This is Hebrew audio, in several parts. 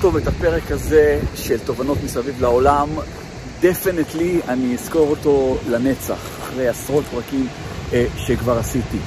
טוב את הפרק הזה של תובנות מסביב לעולם. definitely אני אזכור אותו לנצח, אחרי עשרות פרקים אה, שכבר עשיתי.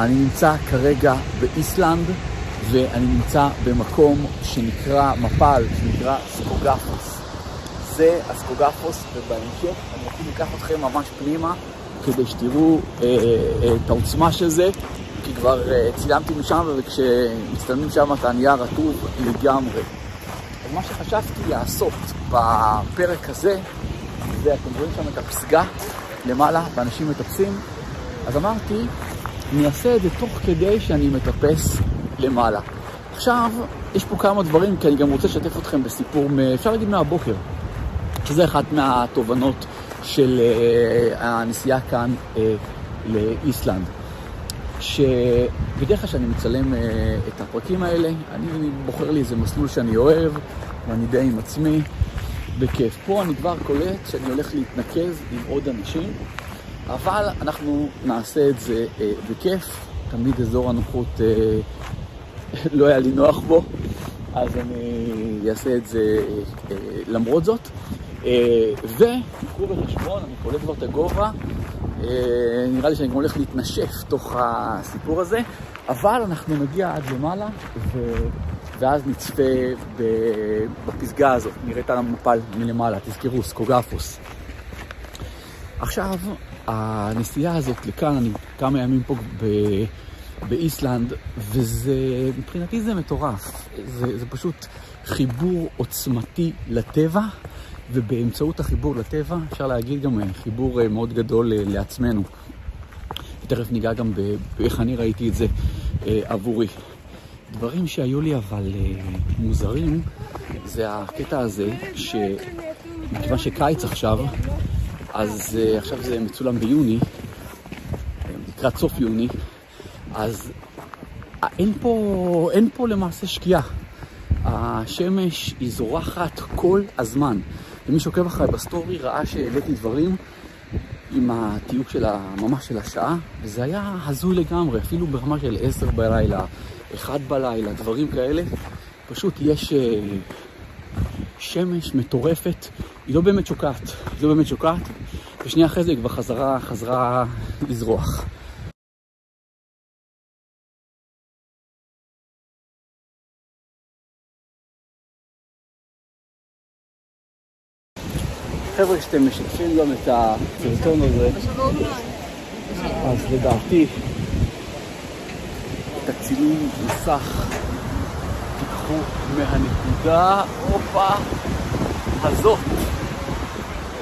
אני נמצא כרגע באיסלנד, ואני נמצא במקום שנקרא, מפל, שנקרא סקוגפוס. זה הסקוגפוס, ובהמשך אני אפילו אקח אתכם ממש פנימה, כדי שתראו אה, אה, את העוצמה של זה, כי כבר אה, צילמתי משם, וכשמצטלמים שם אתה נהיה רטוב לגמרי. מה שחשבתי לעשות בפרק הזה, זה, אתם רואים שם את הפסגה למעלה, ואנשים מטפסים, אז אמרתי, אני אעשה את זה תוך כדי שאני מטפס למעלה. עכשיו, יש פה כמה דברים, כי אני גם רוצה לשתף אתכם בסיפור, אפשר להגיד מהבוקר, שזה אחת מהתובנות של uh, הנסיעה כאן uh, לאיסלנד. שבדרך כלל כשאני מצלם uh, את הפרקים האלה, אני בוחר לי איזה מסלול שאני אוהב, ואני די עם עצמי, בכיף. פה אני כבר קולט שאני הולך להתנקז עם עוד אנשים, אבל אנחנו נעשה את זה uh, בכיף. תמיד אזור הנוחות uh, לא היה לי נוח בו, אז אני אעשה את זה למרות זאת. אה, וקחו בחשבון, אני קולט כבר את הגובה, אה, נראה לי שאני גם הולך להתנשף תוך הסיפור הזה, אבל אנחנו נגיע עד למעלה, ו... ואז נצפה בפסגה הזאת, נראית על המפל מלמעלה, תזכרו, סקוגפוס. עכשיו, הנסיעה הזאת לכאן, אני כמה ימים פה ב... באיסלנד, וזה, מבחינתי זה מטורף. זה, זה פשוט חיבור עוצמתי לטבע. ובאמצעות החיבור לטבע, אפשר להגיד גם אה, חיבור אה, מאוד גדול אה, לעצמנו. ותכף ניגע גם באיך אני ראיתי את זה עבורי. דברים שהיו לי אבל מוזרים, זה הקטע הזה, שמכיוון שקיץ עכשיו, אז עכשיו זה מצולם ביוני, לקראת סוף יוני, אז אין פה, אין פה למעשה שקיעה. השמש היא זורחת כל הזמן. ומי שעוקב אחריי בסטורי ראה שהעליתי דברים עם התיוג של ממש של השעה, וזה היה הזוי לגמרי, אפילו ברמה של עשר בלילה, אחד בלילה, דברים כאלה. פשוט יש אה, שמש מטורפת, היא לא באמת שוקעת, היא לא באמת שוקעת, ושנייה אחרי זה היא כבר חזרה, חזרה לזרוח. חבר'ה, כשאתם משתפים גם את הסרטון הזה, אז לדעתי, את הצילום מסך תיקחו מהנקודה, הופה, הזאת.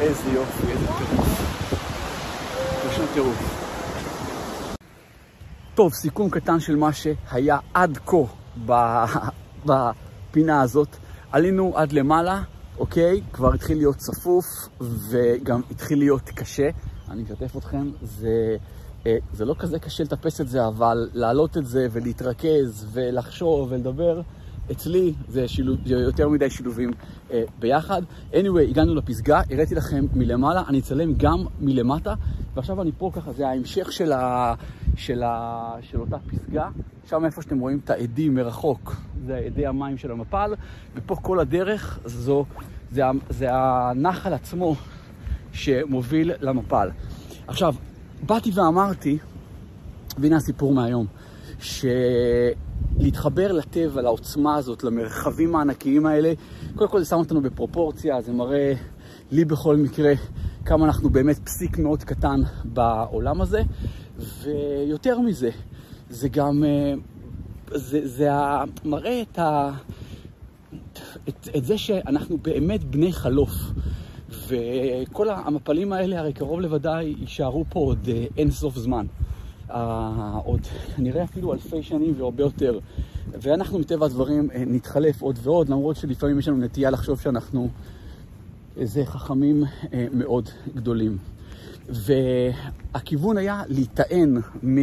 איזה יופי, איזה טירוף. פשוט טירוף. טוב, סיכום קטן של מה שהיה עד כה בפינה הזאת. עלינו עד למעלה. אוקיי? כבר התחיל להיות צפוף וגם התחיל להיות קשה. אני משתף אתכם, זה, אה, זה לא כזה קשה לטפס את זה, אבל להעלות את זה ולהתרכז ולחשוב ולדבר, אצלי זה, שילוב, זה יותר מדי שילובים אה, ביחד. anyway, הגענו לפסגה, הראיתי לכם מלמעלה, אני אצלם גם מלמטה, ועכשיו אני פה ככה, זה ההמשך של, ה, של, ה, של אותה פסגה, שם איפה שאתם רואים את העדים מרחוק, זה עדי המים של המפל, ופה כל הדרך זו, זה, זה הנחל עצמו שמוביל למפל. עכשיו, באתי ואמרתי, והנה הסיפור מהיום, שלהתחבר לטבע, לעוצמה הזאת, למרחבים הענקיים האלה, קודם כל זה שם אותנו בפרופורציה, זה מראה לי בכל מקרה כמה אנחנו באמת פסיק מאוד קטן בעולם הזה, ויותר מזה, זה גם, אה, זה, זה מראה את, ה, את, את זה שאנחנו באמת בני חלוף. וכל המפלים האלה הרי קרוב לוודאי יישארו פה עוד אה, אין סוף זמן. Uh, עוד כנראה אפילו אלפי שנים והרבה יותר. ואנחנו מטבע הדברים נתחלף עוד ועוד, למרות שלפעמים יש לנו נטייה לחשוב שאנחנו איזה חכמים מאוד גדולים. והכיוון היה להיטען, מ...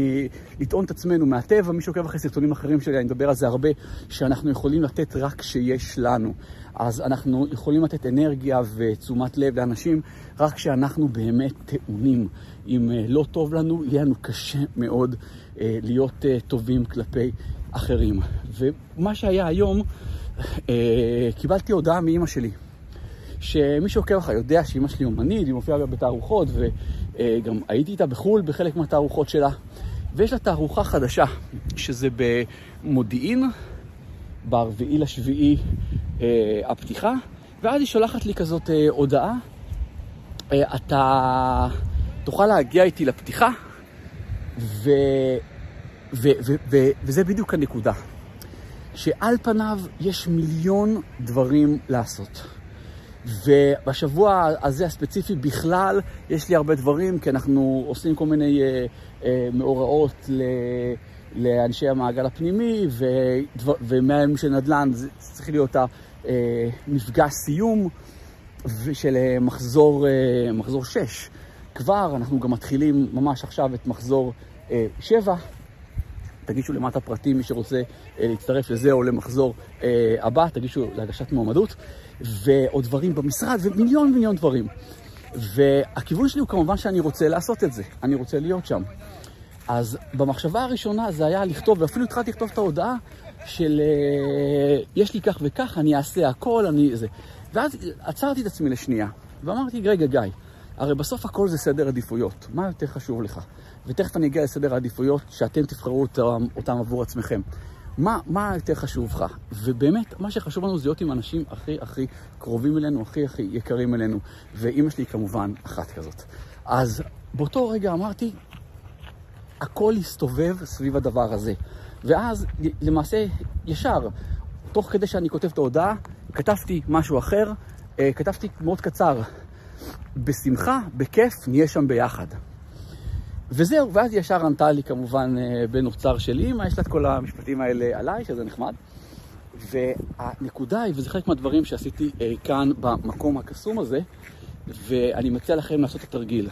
לטעון את עצמנו מהטבע, מי שעוקב אחרי סרטונים אחרים שלי, אני מדבר על זה הרבה, שאנחנו יכולים לתת רק כשיש לנו. אז אנחנו יכולים לתת אנרגיה ותשומת לב לאנשים רק כשאנחנו באמת טעונים. אם אה, לא טוב לנו, יהיה לנו קשה מאוד אה, להיות אה, טובים כלפי אחרים. ומה שהיה היום, קיבלתי הודעה מאימא שלי, שמי שעוקב אחריי יודע שאימא שלי אומנית, היא מופיעה בתערוכות, וגם הייתי איתה בחו"ל בחלק מהתערוכות שלה. ויש לה תערוכה חדשה, שזה במודיעין, ברביעי לשביעי אה, הפתיחה, ואז היא שולחת לי כזאת אה, הודעה, אה, אתה תוכל להגיע איתי לפתיחה, ו, ו, ו, ו, וזה בדיוק הנקודה. שעל פניו יש מיליון דברים לעשות. ובשבוע הזה הספציפי בכלל יש לי הרבה דברים, כי אנחנו עושים כל מיני אה, אה, מאורעות ל, לאנשי המעגל הפנימי, ודבר, ומהימים של נדל"ן זה צריך להיות המפגש אה, סיום של אה, מחזור, אה, מחזור 6. כבר אנחנו גם מתחילים ממש עכשיו את מחזור אה, 7. תגישו למטה פרטים, מי שרוצה אה, להצטרף לזה או למחזור אה, הבא, תגישו להגשת מועמדות, ועוד דברים במשרד, ומיליון מיליון דברים. והכיוון שלי הוא כמובן שאני רוצה לעשות את זה, אני רוצה להיות שם. אז במחשבה הראשונה זה היה לכתוב, ואפילו התחלתי לכתוב את ההודעה של אה, יש לי כך וכך, אני אעשה הכל, אני זה. ואז עצרתי את עצמי לשנייה, ואמרתי, רגע, גיא, הרי בסוף הכל זה סדר עדיפויות, מה יותר חשוב לך? ותכף אני אגיע לסדר העדיפויות שאתם תבחרו אותם, אותם עבור עצמכם. מה, מה יותר חשוב לך? ובאמת, מה שחשוב לנו זה להיות עם אנשים הכי הכי קרובים אלינו, הכי הכי יקרים אלינו. ואימא שלי כמובן אחת כזאת. אז באותו רגע אמרתי, הכל הסתובב סביב הדבר הזה. ואז למעשה, ישר, תוך כדי שאני כותב את ההודעה, כתבתי משהו אחר, אה, כתבתי מאוד קצר, בשמחה, בכיף, נהיה שם ביחד. וזהו, ואז ישר ענתה לי כמובן אה, בן אוצר של אימא, יש לה את כל המשפטים האלה עליי, שזה נחמד. והנקודה היא, וזה חלק מהדברים שעשיתי אה, כאן במקום הקסום הזה, ואני מציע לכם לעשות את התרגיל.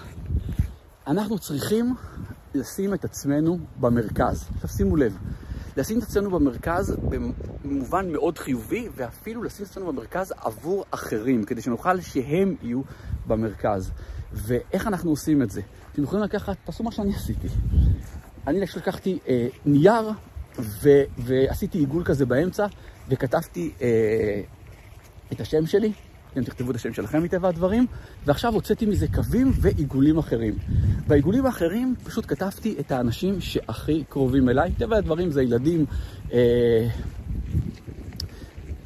אנחנו צריכים לשים את עצמנו במרכז. עכשיו שימו לב, לשים את עצמנו במרכז במובן מאוד חיובי, ואפילו לשים את עצמנו במרכז עבור אחרים, כדי שנוכל שהם יהיו במרכז. ואיך אנחנו עושים את זה? אתם יכולים לקחת, תעשו מה שאני עשיתי. אני לקחתי אה, נייר ו, ועשיתי עיגול כזה באמצע וכתבתי אה, את השם שלי, אתם תכתבו את השם שלכם מטבע הדברים, ועכשיו הוצאתי מזה קווים ועיגולים אחרים. בעיגולים האחרים פשוט כתבתי את האנשים שהכי קרובים אליי. טבע הדברים זה ילדים, אה,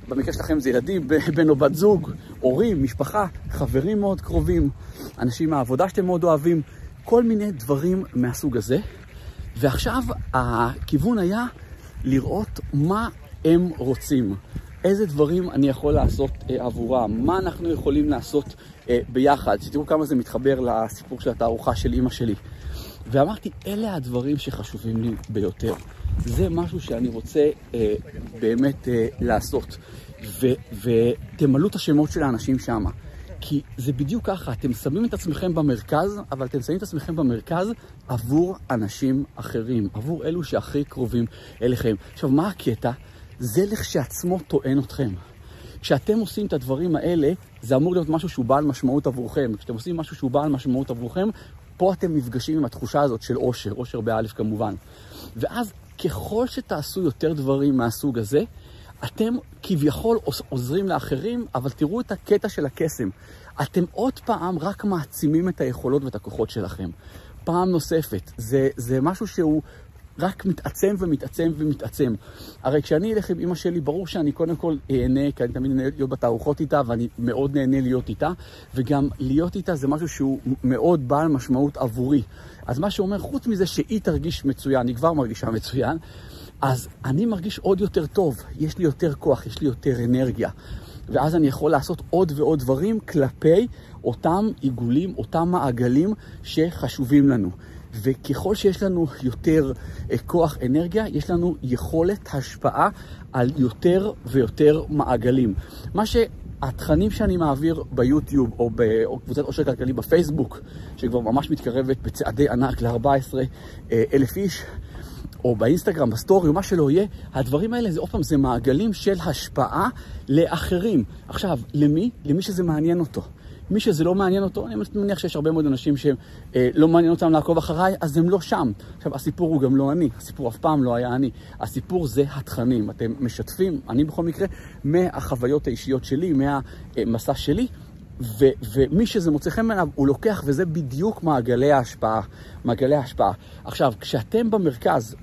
במקרה שלכם זה ילדים, בן או בת זוג, הורים, משפחה, חברים מאוד קרובים, אנשים מהעבודה שאתם מאוד אוהבים, כל מיני דברים מהסוג הזה. ועכשיו הכיוון היה לראות מה הם רוצים. איזה דברים אני יכול לעשות אה, עבורם, מה אנחנו יכולים לעשות אה, ביחד, שתראו כמה זה מתחבר לסיפור של התערוכה של אימא שלי. ואמרתי, אלה הדברים שחשובים לי ביותר. זה משהו שאני רוצה אה, באמת אה, לעשות. ו, ותמלאו את השמות של האנשים שם. כי זה בדיוק ככה, אתם שמים את עצמכם במרכז, אבל אתם שמים את עצמכם במרכז עבור אנשים אחרים, עבור אלו שהכי קרובים אליכם. עכשיו, מה הקטע? זה לכשעצמו טוען אתכם. כשאתם עושים את הדברים האלה, זה אמור להיות משהו שהוא בעל משמעות עבורכם. כשאתם עושים משהו שהוא בעל משמעות עבורכם, פה אתם נפגשים עם התחושה הזאת של אושר, אושר באלף כמובן. ואז ככל שתעשו יותר דברים מהסוג הזה, אתם כביכול עוזרים לאחרים, אבל תראו את הקטע של הקסם. אתם עוד פעם רק מעצימים את היכולות ואת הכוחות שלכם. פעם נוספת. זה, זה משהו שהוא רק מתעצם ומתעצם ומתעצם. הרי כשאני אלך עם אמא שלי, ברור שאני קודם כל אהנה, כי אני תמיד נהנה להיות בתערוכות איתה, ואני מאוד נהנה להיות איתה, וגם להיות איתה זה משהו שהוא מאוד בעל משמעות עבורי. אז מה שאומר, חוץ מזה שהיא תרגיש מצוין, היא כבר מרגישה מצוין, אז אני מרגיש עוד יותר טוב, יש לי יותר כוח, יש לי יותר אנרגיה. ואז אני יכול לעשות עוד ועוד דברים כלפי אותם עיגולים, אותם מעגלים שחשובים לנו. וככל שיש לנו יותר אה, כוח אנרגיה, יש לנו יכולת השפעה על יותר ויותר מעגלים. מה ש... התכנים שאני מעביר ביוטיוב או בקבוצת עושר כלכלי בפייסבוק, שכבר ממש מתקרבת בצעדי ענק ל-14 אה, אלף איש, או באינסטגרם, בסטורי, או מה שלא יהיה, הדברים האלה זה עוד פעם, זה מעגלים של השפעה לאחרים. עכשיו, למי? למי שזה מעניין אותו. מי שזה לא מעניין אותו, אני מניח שיש הרבה מאוד אנשים שלא אה, מעניין אותם לעקוב אחריי, אז הם לא שם. עכשיו, הסיפור הוא גם לא אני, הסיפור אף פעם לא היה אני. הסיפור זה התכנים. אתם משתפים, אני בכל מקרה, מהחוויות האישיות שלי, מהמסע שלי. ו- ומי שזה מוצא חן בעיניו, הוא לוקח, וזה בדיוק מעגלי ההשפעה. מעגלי ההשפעה. עכשיו, כשאתם במרכז,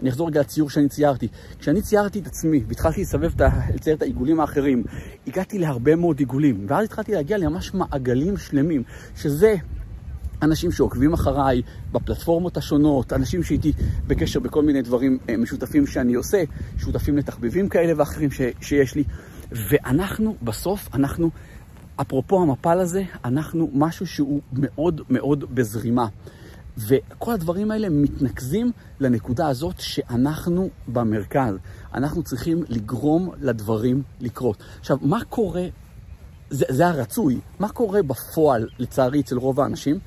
אני אחזור רגע לציור שאני ציירתי. כשאני ציירתי את עצמי והתחלתי לסבב, לצייר את העיגולים האחרים, הגעתי להרבה מאוד עיגולים, ואז התחלתי להגיע לממש מעגלים שלמים, שזה אנשים שעוקבים אחריי בפלטפורמות השונות, אנשים שהייתי בקשר בכל מיני דברים אה, משותפים שאני עושה, שותפים לתחביבים כאלה ואחרים ש, שיש לי, ואנחנו, בסוף, אנחנו, אפרופו המפל הזה, אנחנו משהו שהוא מאוד מאוד בזרימה. וכל הדברים האלה מתנקזים לנקודה הזאת שאנחנו במרכז. אנחנו צריכים לגרום לדברים לקרות. עכשיו, מה קורה, זה, זה הרצוי, מה קורה בפועל, לצערי, אצל רוב האנשים?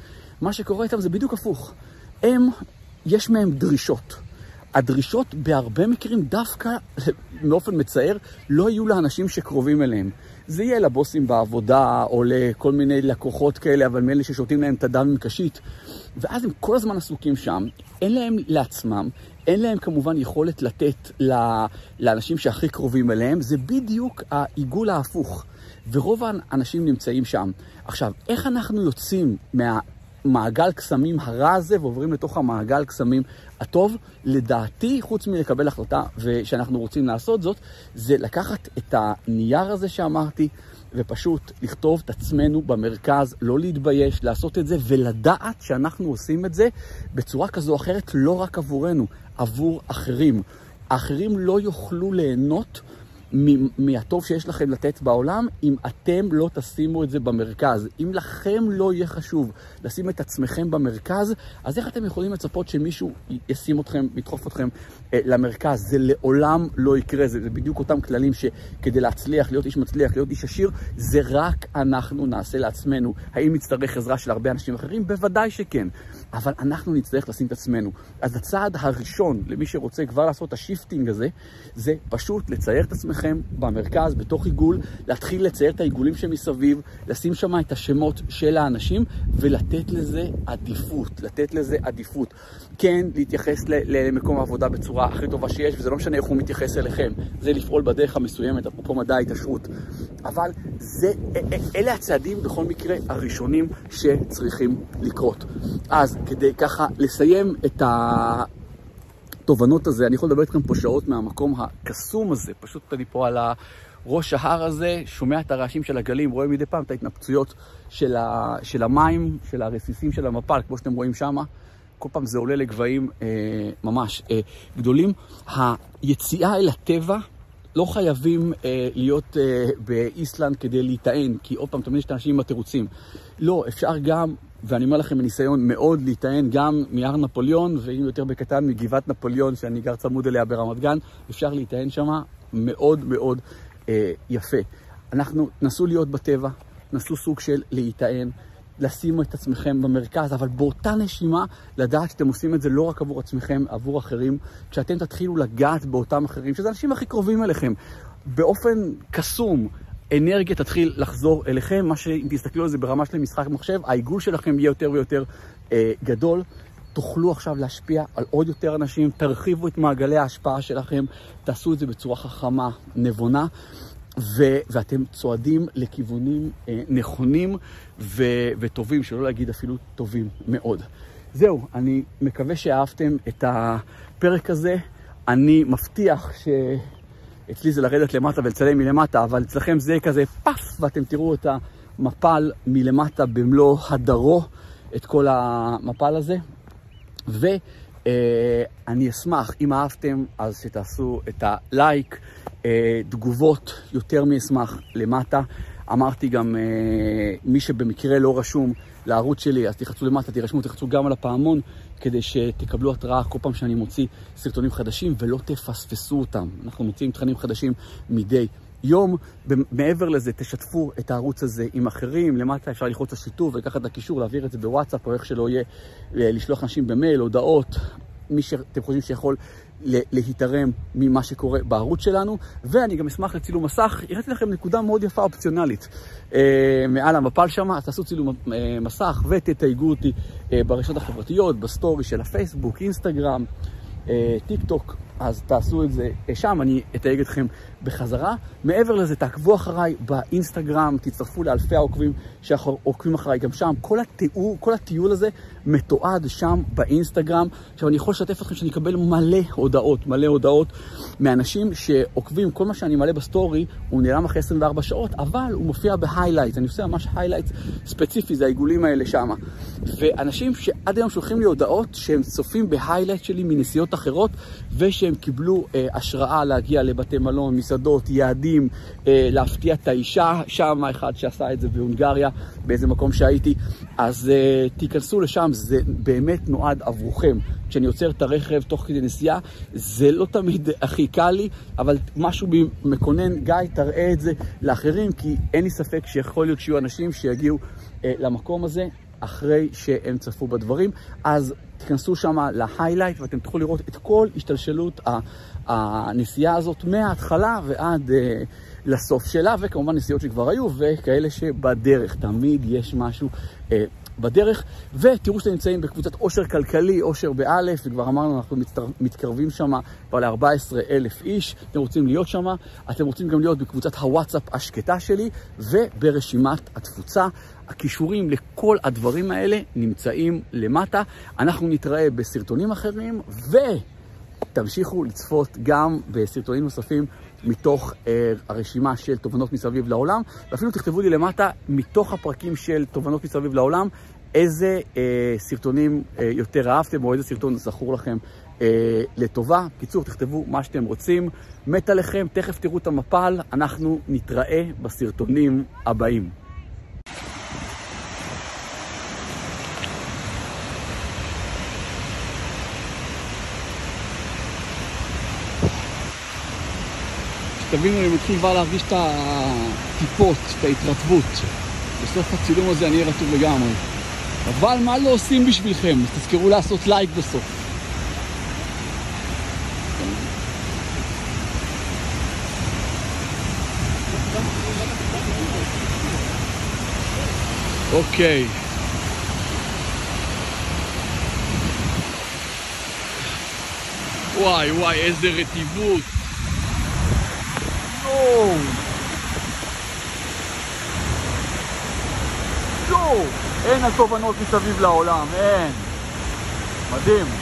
מה שקורה איתם זה בדיוק הפוך. הם, יש מהם דרישות. הדרישות בהרבה מקרים דווקא, באופן מצער, לא יהיו לאנשים שקרובים אליהם. זה יהיה לבוסים בעבודה, או לכל מיני לקוחות כאלה, אבל מאלה ששותים להם את הדם עם קשית. ואז הם כל הזמן עסוקים שם, אין להם לעצמם, אין להם כמובן יכולת לתת לאנשים שהכי קרובים אליהם, זה בדיוק העיגול ההפוך. ורוב האנשים נמצאים שם. עכשיו, איך אנחנו יוצאים מה... מעגל קסמים הרע הזה ועוברים לתוך המעגל קסמים הטוב. לדעתי, חוץ מלקבל החלטה ושאנחנו רוצים לעשות זאת, זה לקחת את הנייר הזה שאמרתי ופשוט לכתוב את עצמנו במרכז, לא להתבייש, לעשות את זה ולדעת שאנחנו עושים את זה בצורה כזו או אחרת לא רק עבורנו, עבור אחרים. האחרים לא יוכלו ליהנות מהטוב שיש לכם לתת בעולם, אם אתם לא תשימו את זה במרכז. אם לכם לא יהיה חשוב לשים את עצמכם במרכז, אז איך אתם יכולים לצפות שמישהו ישים אתכם, ידחוף אתכם אה, למרכז? זה לעולם לא יקרה, זה, זה בדיוק אותם כללים שכדי להצליח, להיות איש מצליח, להיות איש עשיר, זה רק אנחנו נעשה לעצמנו. האם נצטרך עזרה של הרבה אנשים אחרים? בוודאי שכן. אבל אנחנו נצטרך לשים את עצמנו. אז הצעד הראשון למי שרוצה כבר לעשות את ה shifting הזה, זה פשוט לצייר את עצמכם במרכז, בתוך עיגול, להתחיל לצייר את העיגולים שמסביב, לשים שם את השמות של האנשים ולתת לזה עדיפות, לתת לזה עדיפות. כן, להתייחס למקום העבודה בצורה הכי טובה שיש, וזה לא משנה איך הוא מתייחס אליכם, זה לפעול בדרך המסוימת, אפרופו מדע ההתעשרות. אבל זה, אלה הצעדים בכל מקרה הראשונים שצריכים לקרות. אז כדי ככה לסיים את התובנות הזה, אני יכול לדבר איתכם פה שעות מהמקום הקסום הזה, פשוט אני פה על ראש ההר הזה, שומע את הרעשים של הגלים, רואה מדי פעם את ההתנפצויות של, ה, של המים, של הרסיסים של המפל, כמו שאתם רואים שם. כל פעם זה עולה לגבהים אה, ממש אה, גדולים. היציאה אל הטבע לא חייבים אה, להיות אה, באיסלנד כדי להיטען, כי עוד פעם, תמיד יש את האנשים עם התירוצים. לא, אפשר גם, ואני אומר לכם מניסיון מאוד להיטען גם מהר נפוליאון, ואם יותר בקטן מגבעת נפוליאון, שאני גר צמוד אליה ברמת גן, אפשר להיטען שם מאוד מאוד אה, יפה. אנחנו, נסו להיות בטבע, נסו סוג של להיטען. לשים את עצמכם במרכז, אבל באותה נשימה לדעת שאתם עושים את זה לא רק עבור עצמכם, עבור אחרים, כשאתם תתחילו לגעת באותם אחרים, שזה האנשים הכי קרובים אליכם, באופן קסום. אנרגיה תתחיל לחזור אליכם, מה שאם תסתכלו על זה ברמה של משחק מחשב, העיגול שלכם יהיה יותר ויותר אה, גדול. תוכלו עכשיו להשפיע על עוד יותר אנשים, תרחיבו את מעגלי ההשפעה שלכם, תעשו את זה בצורה חכמה, נבונה. ו- ואתם צועדים לכיוונים אה, נכונים ו- וטובים, שלא להגיד אפילו טובים מאוד. זהו, אני מקווה שאהבתם את הפרק הזה. אני מבטיח שאצלי זה לרדת למטה ולצלם מלמטה, אבל אצלכם זה כזה פאף, ואתם תראו את המפל מלמטה במלוא הדרו, את כל המפל הזה. ואני אה, אשמח, אם אהבתם, אז שתעשו את הלייק. אה, תגובות יותר מאשמח למטה. אמרתי גם, אה, מי שבמקרה לא רשום לערוץ שלי, אז תחצו למטה, תירשמו, תחצו גם על הפעמון, כדי שתקבלו התראה כל פעם שאני מוציא סרטונים חדשים ולא תפספסו אותם. אנחנו מוציאים תכנים חדשים מדי יום. מעבר לזה, תשתפו את הערוץ הזה עם אחרים. למטה אפשר ללחוץ על שיתוף ולקחת את הקישור, להעביר את זה בוואטסאפ או איך שלא יהיה, לשלוח אנשים במייל, הודעות. מי שאתם חושבים שיכול להתערם ממה שקורה בערוץ שלנו, ואני גם אשמח לצילום מסך. הראיתי לכם נקודה מאוד יפה אופציונלית אה, מעל המפל שם, אז תעשו צילום אה, מסך ותתייגו אותי אה, ברשתות החברתיות, בסטורי של הפייסבוק, אינסטגרם, אה, טיק טוק. אז תעשו את זה שם, אני אתייג אתכם בחזרה. מעבר לזה, תעקבו אחריי באינסטגרם, תצטרפו לאלפי העוקבים שעוקבים אחריי גם שם. כל התיאור, כל הטיול הזה מתועד שם באינסטגרם. עכשיו, אני יכול לשתף אתכם שאני אקבל מלא הודעות, מלא הודעות מאנשים שעוקבים, כל מה שאני מעלה בסטורי, הוא נעלם אחרי 24 שעות, אבל הוא מופיע ב highlight. אני עושה ממש highlight ספציפי, זה העיגולים האלה שם. ואנשים שעד היום שולחים לי הודעות שהם צופים בהיילייט שלי מנסיעות אחרות, ושהם... שהם קיבלו אה, השראה להגיע לבתי מלון, מסעדות, יעדים, אה, להפתיע את האישה, שם אחד שעשה את זה בהונגריה, באיזה מקום שהייתי, אז אה, תיכנסו לשם, זה באמת נועד עבורכם. כשאני עוצר את הרכב תוך כדי נסיעה, זה לא תמיד הכי קל לי, אבל משהו מקונן, גיא, תראה את זה לאחרים, כי אין לי ספק שיכול להיות שיהיו אנשים שיגיעו אה, למקום הזה. אחרי שהם צפו בדברים. אז תיכנסו שם להיילייט ואתם תוכלו לראות את כל השתלשלות הנסיעה הזאת מההתחלה ועד uh, לסוף שלה, וכמובן נסיעות שכבר היו וכאלה שבדרך. תמיד יש משהו uh, בדרך, ותראו שאתם נמצאים בקבוצת עושר כלכלי, עושר באלף, וכבר אמרנו, אנחנו מצטר... מתקרבים שם כבר ל-14 אלף איש, אתם רוצים להיות שם, אתם רוצים גם להיות בקבוצת הוואטסאפ השקטה שלי, וברשימת התפוצה. הכישורים לכל הדברים האלה נמצאים למטה. אנחנו נתראה בסרטונים אחרים, ותמשיכו לצפות גם בסרטונים נוספים מתוך אה, הרשימה של תובנות מסביב לעולם, ואפילו תכתבו לי למטה, מתוך הפרקים של תובנות מסביב לעולם, איזה אה, סרטונים אה, יותר אהבתם, או איזה סרטון זכור לכם אה, לטובה. קיצור, תכתבו מה שאתם רוצים. מת עליכם, תכף תראו את המפל, אנחנו נתראה בסרטונים הבאים. תבינו, אני מתחיל כבר להרגיש את הטיפות, את ההתרטבות. בסוף הצילום הזה אני אהיה רטוב לגמרי. אבל מה לא עושים בשבילכם? אז תזכרו לעשות לייק בסוף. אוקיי. וואי וואי, איזה רטיבות. יואו! אין התובנות מסביב לעולם, אין. מדהים.